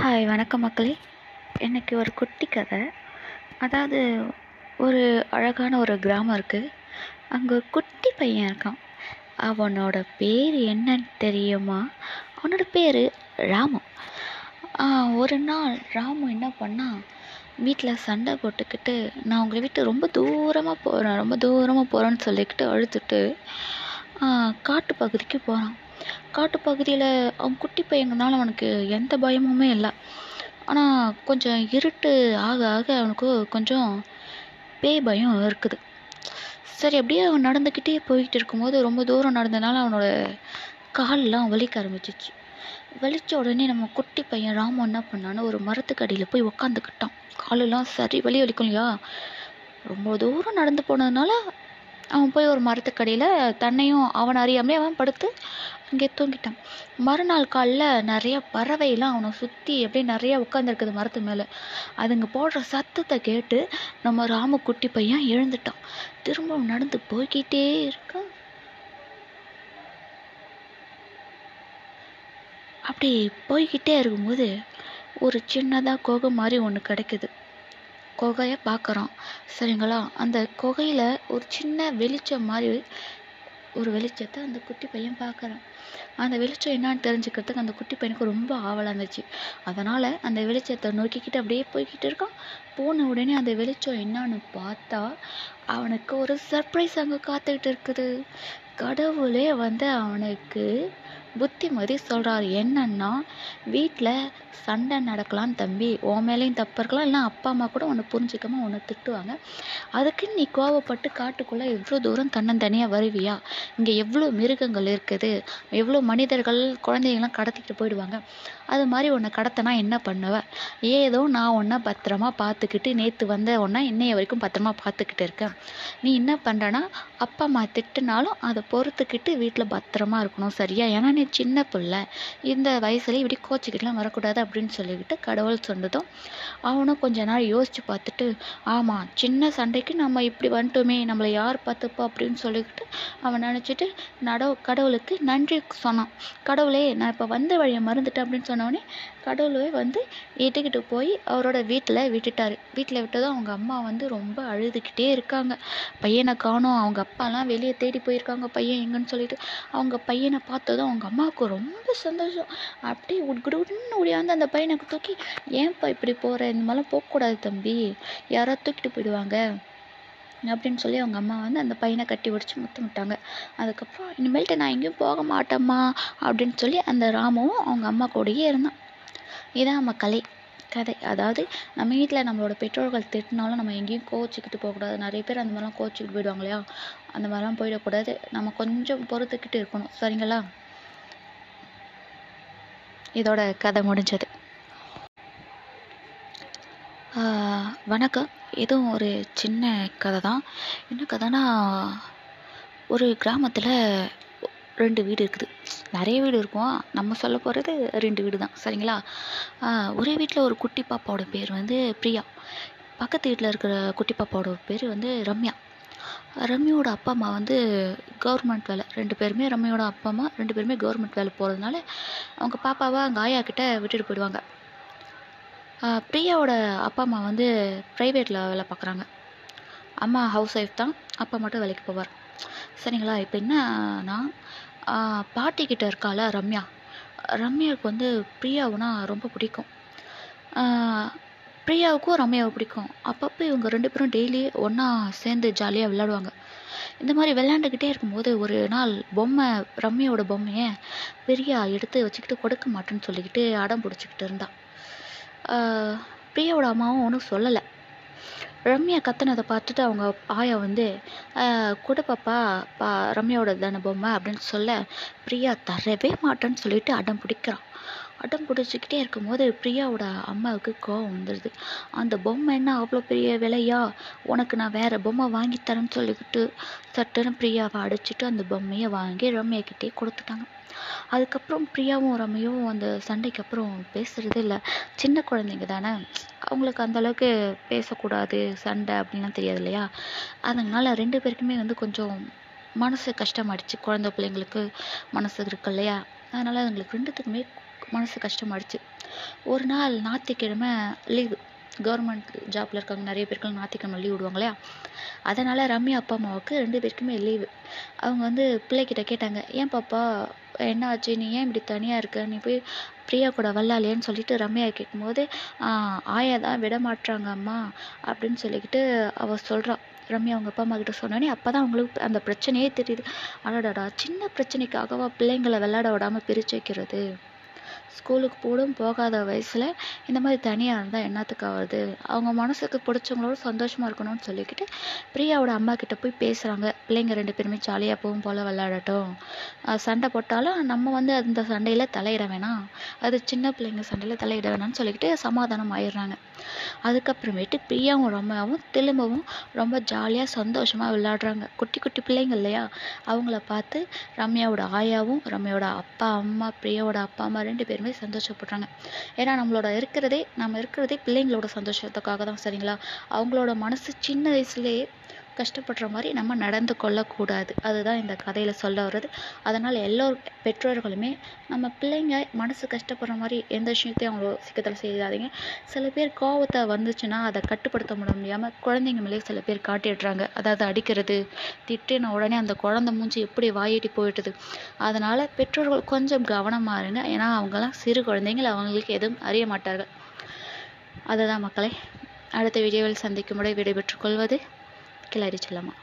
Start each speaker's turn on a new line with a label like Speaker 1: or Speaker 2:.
Speaker 1: Hi வணக்கம் மக்களே. இன்றைக்கி ஒரு குட்டி கதை. அதாவது ஒரு அழகான ஒரு கிராமம் இருக்குது அங்கே ஒரு குட்டி பையன் இருக்கான். அவனோட பேர் என்னன்னு தெரியுமா? அவனோட பேர் ராமு. ஒரு நாள் ராமு என்ன பண்ணால் வீட்டில் சண்டை போட்டுக்கிட்டு நான் உங்களை விட்டு ரொம்ப தூரமாக போகிறேன் ரொம்ப தூரமாக போகிறேன்னு சொல்லிக்கிட்டு அழுதுட்டு காட்டு பகுதிக்கு போகிறான் காட்டுப்பகுதியில் அவன் குட்டி பையங்கனால அவனுக்கு எந்த பயமுமே இல்லை. ஆனால் கொஞ்சம் இருட்டு ஆக ஆக அவனுக்கு கொஞ்சம் பேய் பயம் இருக்குது. சரி அப்படியே அவன் நடந்துக்கிட்டே போய்கிட்டு இருக்கும்போது ரொம்ப தூரம் நடந்தனால அவனோட கால்லாம் வலிக்க ஆரம்பிச்சிச்சு. வலிச்ச உடனே நம்ம குட்டி பையன் ராமன் என்ன பண்ணான்னு ஒரு மரத்துக்கடியில் போய் உக்காந்துக்கிட்டான். காலெல்லாம் சரி வலி வலிக்கும் இல்லையா? ரொம்ப தூரம் நடந்து போனதுனால அவன் போய் ஒரு மரத்துக்கடியில் தன்னையும் அவன் அறியாமலே அவன் படுத்து அங்கே தூங்கிட்டான். மறுநாள் காலைல நிறைய பறவைலாம் அவனை சுற்றி அப்படியே நிறைய உட்காந்துருக்குது மரத்து மேலே. அதுங்க போடுற சத்தத்தை கேட்டு நம்ம ராமு குட்டி பையன் எழுந்துட்டான். திரும்பவும் நடந்து போய்கிட்டே இருக்கான் அப்படி போய்கிட்டே இருக்கும்போது ஒரு சின்னதாக குகை மாதிரி ஒன்று கிடைக்குது. குகையை பார்க்குறோம் சரிங்களா? அந்த குகையில் ஒரு சின்ன வெளிச்சம் மாதிரி ஒரு வெளிச்சத்தை அந்த குட்டி பையன் பார்க்குறான். அந்த வெளிச்சம் என்னன்னு தெரிஞ்சுக்கிறதுக்கு அந்த குட்டி பையனுக்கு ரொம்ப ஆவலாக இருந்துச்சு. அதனால் அந்த வெளிச்சத்தை நோக்கிக்கிட்டு அப்படியே போய்கிட்டு இருக்கான். போன உடனே அந்த வெளிச்சம் என்னன்னு பார்த்தா அவனுக்கு ஒரு சர்ப்ரைஸ் அங்கே காத்துக்கிட்டு இருக்குது. கடவுளே வந்து அவனுக்கு புத்திமதி சொல்கிறார் என்னன்னா வீட்டில் சண்டை நடக்கலாம் தம்பி உன் மேலேயும் தப்பு இருக்கலாம் இல்லை அப்பா அம்மா கூட உன்னை புரிஞ்சுக்காம உன்னை திட்டுவாங்க. அதுக்கு நீ கோவப்பட்டு காட்டுக்குள்ளே எவ்வளோ தூரம் தன்னந்தனியாக வருவியா? இங்கே எவ்வளோ மிருகங்கள் இருக்குது? எவ்வளோ மனிதர்கள் குழந்தைங்களாம் கடத்திக்கிட்டு போயிடுவாங்க. அது மாதிரி உன்னை கடத்தினா என்ன பண்ணுவ? ஏதோ நான் உன்னை பத்திரமா பார்த்துக்கிட்டு நேற்று வந்த உன்னை இன்னைய வரைக்கும் பத்திரமா பார்த்துக்கிட்டு இருக்கேன். நீ என்ன பண்ணுறனா அப்பா அம்மா திட்டுனாலும் அதை பொறுத்துக்கிட்டு வீட்டில் பத்திரமா இருக்கணும் சரியா? ஏன்னா நீ சின்ன பிள்ளை. இந்த வயசுல இப்படி கோச்சிக்கிட்டுலாம் வரக்கூடாது அப்படின்னு சொல்லிக்கிட்டு கடவுள் சொன்னதும் அவனும் கொஞ்ச நாள் யோசிச்சு பார்த்துட்டு ஆமாம் சின்ன சண்டைக்கு நம்ம இப்படி வந்துட்டோமே நம்மளை யார் பார்த்துப்பா அப்படின்னு சொல்லிக்கிட்டு அவன் நினச்சிட்டு நடவு கடவுளுக்கு நன்றி சொன்னான். கடவுளே நான் இப்போ வந்த வழியை மறந்துட்டேன் அப்படின்னு சொன்னவொடனே கடவுளே வந்து இட்டுக்கிட்டு போய் அவரோட வீட்டில் விட்டுட்டார். வீட்டில் விட்டதும் அவங்க அம்மா வந்து ரொம்ப அழுதுகிட்டே இருக்காங்க. பையனை காணும் அவங்க அப்பாலாம் வெளியே தேடி போயிருக்காங்க பையன் எங்கன்னு சொல்லிட்டு அவங்க பையனை பார்த்ததும் அவங்க அம்மாவுக்கு ரொம்ப சந்தோஷம். அப்படியே உட்குடுன்னு ஓடியாந்து அந்த பையனை தூக்கி ஏன்ப்பா இப்படி போகிற இந்த மாதிரிலாம் போகக்கூடாது தம்பி. யாராவது தூக்கிட்டு போயிடுவாங்க. அப்படின்னு சொல்லி அவங்க அம்மா வந்து அந்த பையனை கட்டி பிடிச்சி முத்தமிட்டாங்க அதுக்கப்புறம் இனிமேல்ட்டு நான் எங்கேயும் போக மாட்டேம்மா. அப்படின்னு சொல்லி அந்த ராமுவும் அவங்க அம்மா கூடயே இருந்தான். இதான் நம்ம கலை. கதை. அதாவது நம்ம வீட்டில் நம்மளோட பெற்றோர்கள் திட்டினாலும் நம்ம எங்கேயும் கோச்சிக்கிட்டு போகக்கூடாது. நிறைய பேர் அந்த மாதிரிலாம் கோச்சிக்கிட்டு போயிடுவாங்க இல்லையா அந்த மாதிரிலாம் போயிடக்கூடாது. நம்ம கொஞ்சம் பொறுத்துக்கிட்டு இருக்கணும். சரிங்களா? இதோட கதை முடிஞ்சது. ஆஹ் வணக்கம். இதுவும் ஒரு சின்ன கதை தான் என்ன கதைனா ஒரு கிராமத்தில் ரெண்டு வீடு இருக்குது. நிறைய வீடு இருக்கும். நம்ம சொல்ல போகிறது ரெண்டு வீடு தான். சரிங்களா? ஒரே வீட்டில் ஒரு குட்டி பாப்பாவோட பேர் வந்து பிரியா. பக்கத்து வீட்டில் இருக்கிற குட்டி பாப்பாவோட பேர் வந்து ரம்யா. ரம்யாவோட அப்பா அம்மா வந்து கவர்மெண்ட் வேலை. ரெண்டு பேருமே ரம்யாவோட அப்பா அம்மா. ரெண்டு பேருமே கவர்மெண்ட் வேலை போகிறதுனால அவங்க பாப்பாவை அங்கே ஆயா கிட்ட விட்டுட்டு போயிடுவாங்க. பிரியாவோட அப்பா அம்மா வந்து ப்ரைவேட்டில் வேலை பார்க்குறாங்க. அம்மா ஹவுஸ் ஒய்ஃப் தான். அப்பா மட்டும் வேலைக்கு போவார். சரிங்களா? இப்போ என்னன்னா பாட்டிக்கிட்ட பாட்டி கிட்ட இருக்கால ரம்யா. ரம்யாவுக்கு வந்து பிரியாவுனா ரொம்ப பிடிக்கும். பிரியாவுக்கும் ரம்யாவை பிடிக்கும். அப்பப்போ இவங்க ரெண்டு பேரும் டெய்லி ஒன்றா சேர்ந்து ஜாலியாக விளையாடுவாங்க. இந்த மாதிரி விளையாண்டுக்கிட்டே இருக்கும்போது ஒரு நாள் பொம்மை ரம்யாவோட பொம்மையை பிரியா எடுத்து வச்சுக்கிட்டு கொடுக்க மாட்டேன்னு சொல்லிக்கிட்டு அடம் பிடிச்சிக்கிட்டு இருந்தா. பிரியாவோட அம்மாவும் ஒன்றும் சொல்லலை. ரம்யா கத்துனதை பார்த்துட்டு அவங்க ஆயா வந்து ஆஹ் கொடு பாப்பா பா ரம்யாவோட தானே பொம்மை? அப்படின்னு சொல்ல பிரியா தரவே மாட்டேன்னு சொல்லிட்டு அடம் பிடிக்கிறான். அடம் பிடிச்சிக்கிட்டே இருக்கும்போது பிரியாவோட அம்மாவுக்கு கோவம் வந்துடுது அந்த பொம்மை என்ன அவ்வளோ பெரிய விலையா? உனக்கு நான் வேற பொம்மை வாங்கி தரேன்னு சொல்லிக்கிட்டு சட்டுன்னு பிரியாவை அடிச்சிட்டு அந்த பொம்மையை வாங்கி ரம்யாக்கிட்டே கொடுத்துட்டாங்க. அதுக்கப்புறம் பிரியாவும் ரம்யாவும் அந்த சண்டைக்கு அப்புறம் பேசுறது இல்லை. சின்ன குழந்தைங்க தானே? அவங்களுக்கு அந்த அளவுக்கு பேசக்கூடாது சண்டை அப்படின்லாம் தெரியாது இல்லையா? அதனால ரெண்டு பேருக்குமே வந்து கொஞ்சம் மனசு கஷ்டமாயிடுச்சு. குழந்தை பிள்ளைங்களுக்கு மனசு இருக்கு இல்லையா? அதனால எங்களுக்கு ரெண்டுத்துக்குமே மனசு கஷ்டமாயிடுச்சு. ஒரு நாள் ஞாயிற்றுக்கிழமை லீவு கவர்மெண்ட் ஜாப்பில் இருக்கவங்க நிறைய பேருக்கு ஞாயிற்றுக்கிழமை லீவ் விடுவாங்க இல்லையா? அதனால் ரம்யா அப்பா அம்மாவுக்கு ரெண்டு பேருக்குமே லீவு அவங்க வந்து பிள்ளைக்கிட்ட கேட்டாங்க ஏன் பாப்பா என்ன ஆச்சு? நீ ஏன் இப்படி தனியாக இருக்க? நீ போய் பிரியா கூட வரலாலேன்னு சொல்லிட்டு ரம்யா கேட்கும்போது ஆயா தான் விட மாட்றாங்க அம்மா அப்படின்னு சொல்லிக்கிட்டு அவள் சொல்கிறான் ரம்யா அவங்க அப்பா அம்மா கிட்ட சொன்னோடனே அப்போ தான் அவங்களுக்கு அந்த பிரச்சனையே தெரியுது. அடாடாடா சின்ன பிரச்சனைக்காகவா பிள்ளைங்களை விளையாட விடாமல் பிரித்து வைக்கிறது? ஸ்கூலுக்கு போடும் போகாத வயசில் இந்த மாதிரி தனியாக இருந்தால் என்னத்துக்கு ஆகுது? அவங்க மனசுக்கு பிடிச்சவங்களோட சந்தோஷமாக இருக்கணும்னு சொல்லிக்கிட்டு பிரியாவோட அம்மா கிட்ட போய் பேசுகிறாங்க பிள்ளைங்க ரெண்டு பேருமே ஜாலியாக போகும் போல் விளையாடட்டும். சண்டை போட்டாலும் நம்ம வந்து அந்த சண்டையில் தலையிட வேணாம். அது சின்ன பிள்ளைங்க சண்டையில் தலையிட வேணாம்னு சொல்லிக்கிட்டு சமாதானம் ஆயிடுறாங்க. அதுக்கப்புறமேட்டு பிரியாவும் ரம்யாவும் திரும்பவும் ரொம்ப ஜாலியாக சந்தோஷமாக விளையாடுறாங்க. குட்டி குட்டி பிள்ளைங்க இல்லையா? அவங்கள பார்த்து ரம்யாவோட ஆயாவும் ரம்யாவோட அப்பா அம்மா பிரியாவோட அப்பா அம்மா ரெண்டு பேருமே சந்தோஷப்படுறாங்க. ஏன்னா நம்மளோட இருக்கிறதே நம்ம இருக்கிறதே பிள்ளைங்களோட சந்தோஷத்துக்காக தான் சரிங்களா? அவங்களோட மனசு சின்ன வயசுலேயே கஷ்டப்படுற மாதிரி நம்ம நடந்து கொள்ளக்கூடாது. அதுதான் இந்த கதையில் சொல்ல வர்றது. அதனால் எல்லோர் பெற்றோர்களுமே நம்ம பிள்ளைங்க மனசு கஷ்டப்படுற மாதிரி எந்த விஷயத்தையும் அவங்க சிக்கத்தில் செய்யாதீங்க. சில பேர் கோவத்தை வந்துச்சுன்னா அதை கட்டுப்படுத்த முட முடியாமல் குழந்தைங்க மேலே சில பேர் காட்டிடுறாங்க. அதாவது அடிக்கிறது திட்டின உடனே அந்த குழந்தை மூஞ்சி எப்படி வாயிட்டு போயிட்டுது அதனால் பெற்றோர்கள் கொஞ்சம் கவனமாக இருங்க. ஏன்னா அவங்கெல்லாம் சிறு குழந்தைங்கள் அவங்களுக்கு எதுவும் அறிய மாட்டார்கள். அதுதான் மக்களை அடுத்த வீடியோவில் சந்திக்கும் முறை விடைபெற்றுக் கொள்வது ബാക്കിയുള്ളവർ ചൊല്ലണം.